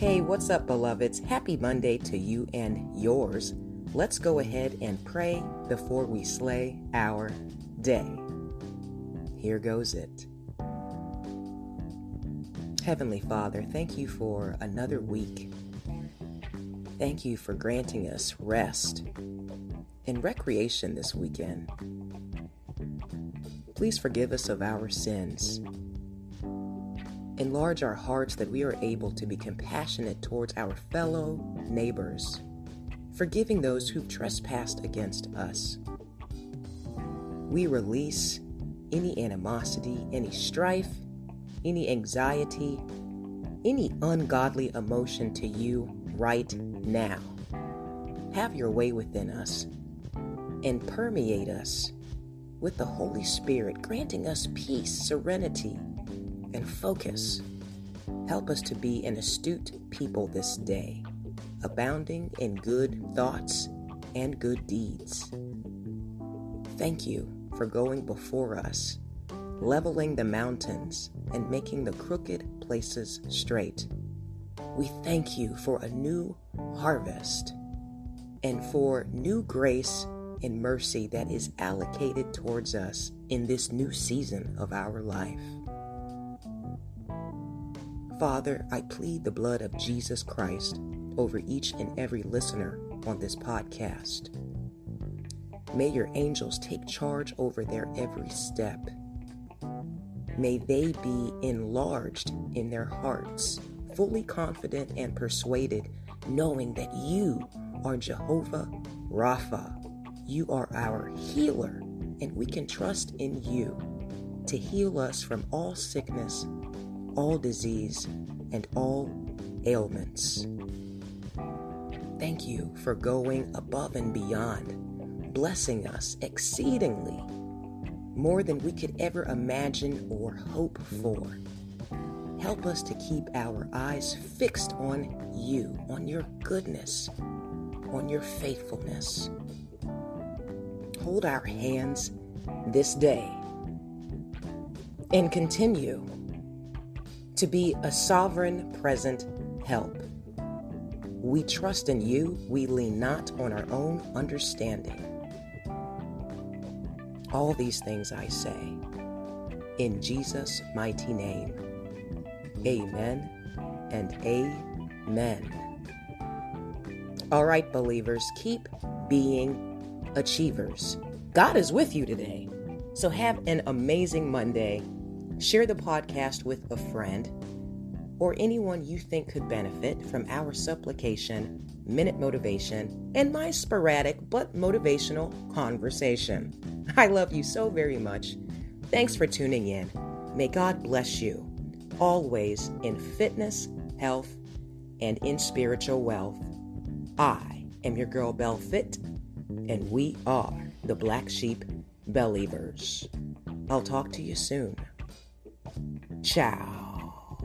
Hey, what's up, beloveds? Happy Monday to you and yours. Let's go ahead and pray before we slay our day. Here goes it. Heavenly Father, thank you for another week. Thank you for granting us rest and recreation this weekend. Please forgive us of our sins. Enlarge our hearts that we are able to be compassionate towards our fellow neighbors, forgiving those who've trespassed against us. We release any animosity, any strife, any anxiety, any ungodly emotion to you right now. Have your way within us and permeate us with the Holy Spirit, granting us peace, serenity, and focus. Help us to be an astute people this day, abounding in good thoughts and good deeds. Thank you for going before us, leveling the mountains and making the crooked places straight. We thank you for a new harvest and for new grace and mercy that is allocated towards us in this new season of our life. Father, I plead the blood of Jesus Christ over each and every listener on this podcast. May your angels take charge over their every step. May they be enlarged in their hearts, fully confident and persuaded, knowing that you are Jehovah Rapha, you are our healer, and we can trust in you to heal us from all sickness, all disease, and all ailments. Thank you for going above and beyond, blessing us exceedingly, more than we could ever imagine or hope for. Help us to keep our eyes fixed on you, on your goodness, on your faithfulness hold our hands this day and continue to be a sovereign present help. We trust in you, we lean not on our own understanding. All these things I say in Jesus' mighty name. Amen and amen. All right, believers, keep being achievers. God is with you today. So have an amazing Monday. Share the podcast with a friend or anyone you think could benefit from our supplication, minute motivation, and my sporadic but motivational conversation. I love you so very much. Thanks for tuning in. May God bless you always in fitness, health, and in spiritual wealth. I am your girl Belle Fit and we are the Black Sheep Believers. I'll talk to you soon. Ciao.